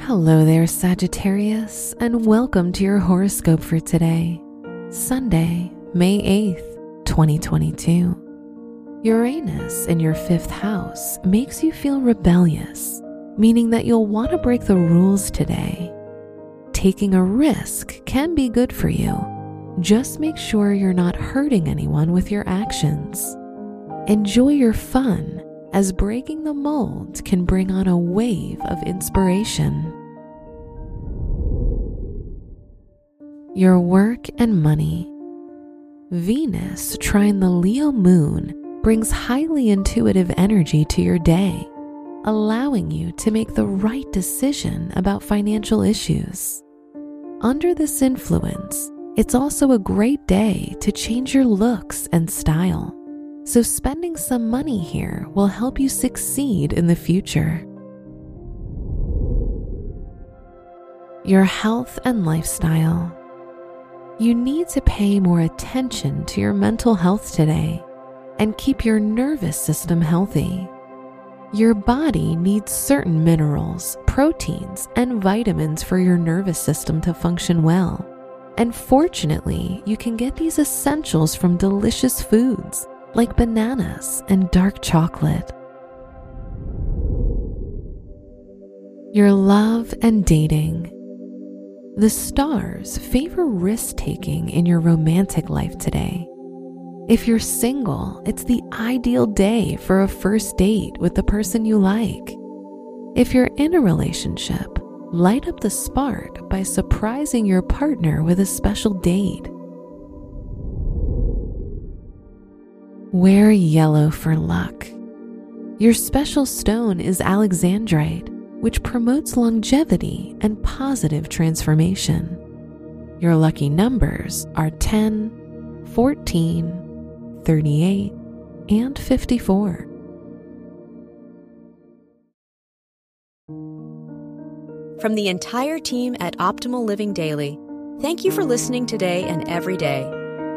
Hello there, Sagittarius, and welcome to your horoscope for today, Sunday, May 8th, 2022. Uranus in your fifth house makes you feel rebellious, meaning that you'll want to break the rules today. Taking a risk can be good for you. Just make sure you're not hurting anyone with your actions. Enjoy your fun as breaking the mold can bring on a wave of inspiration. Your work and money. Venus trine the Leo moon brings highly intuitive energy to your day, allowing you to make the right decision about financial issues. Under this influence, it's also a great day to change your looks and style so spending some money here will help you succeed in the future. Your health and lifestyle. You need to pay more attention to your mental health today and keep your nervous system healthy. Your body needs certain minerals, proteins, and vitamins for your nervous system to function well. And fortunately, you can get these essentials from delicious foods like bananas and dark chocolate. Your love and dating. The stars favor risk taking in your romantic life today. If you're single, it's the ideal day for a first date with the person you like. If you're in a relationship, light up the spark by surprising your partner with a special date. Wear yellow for luck. Your special stone is alexandrite, which promotes longevity and positive transformation. Your lucky numbers are 10, 14, 38, and 54. From the entire team at Optimal Living Daily, thank you for listening today and every day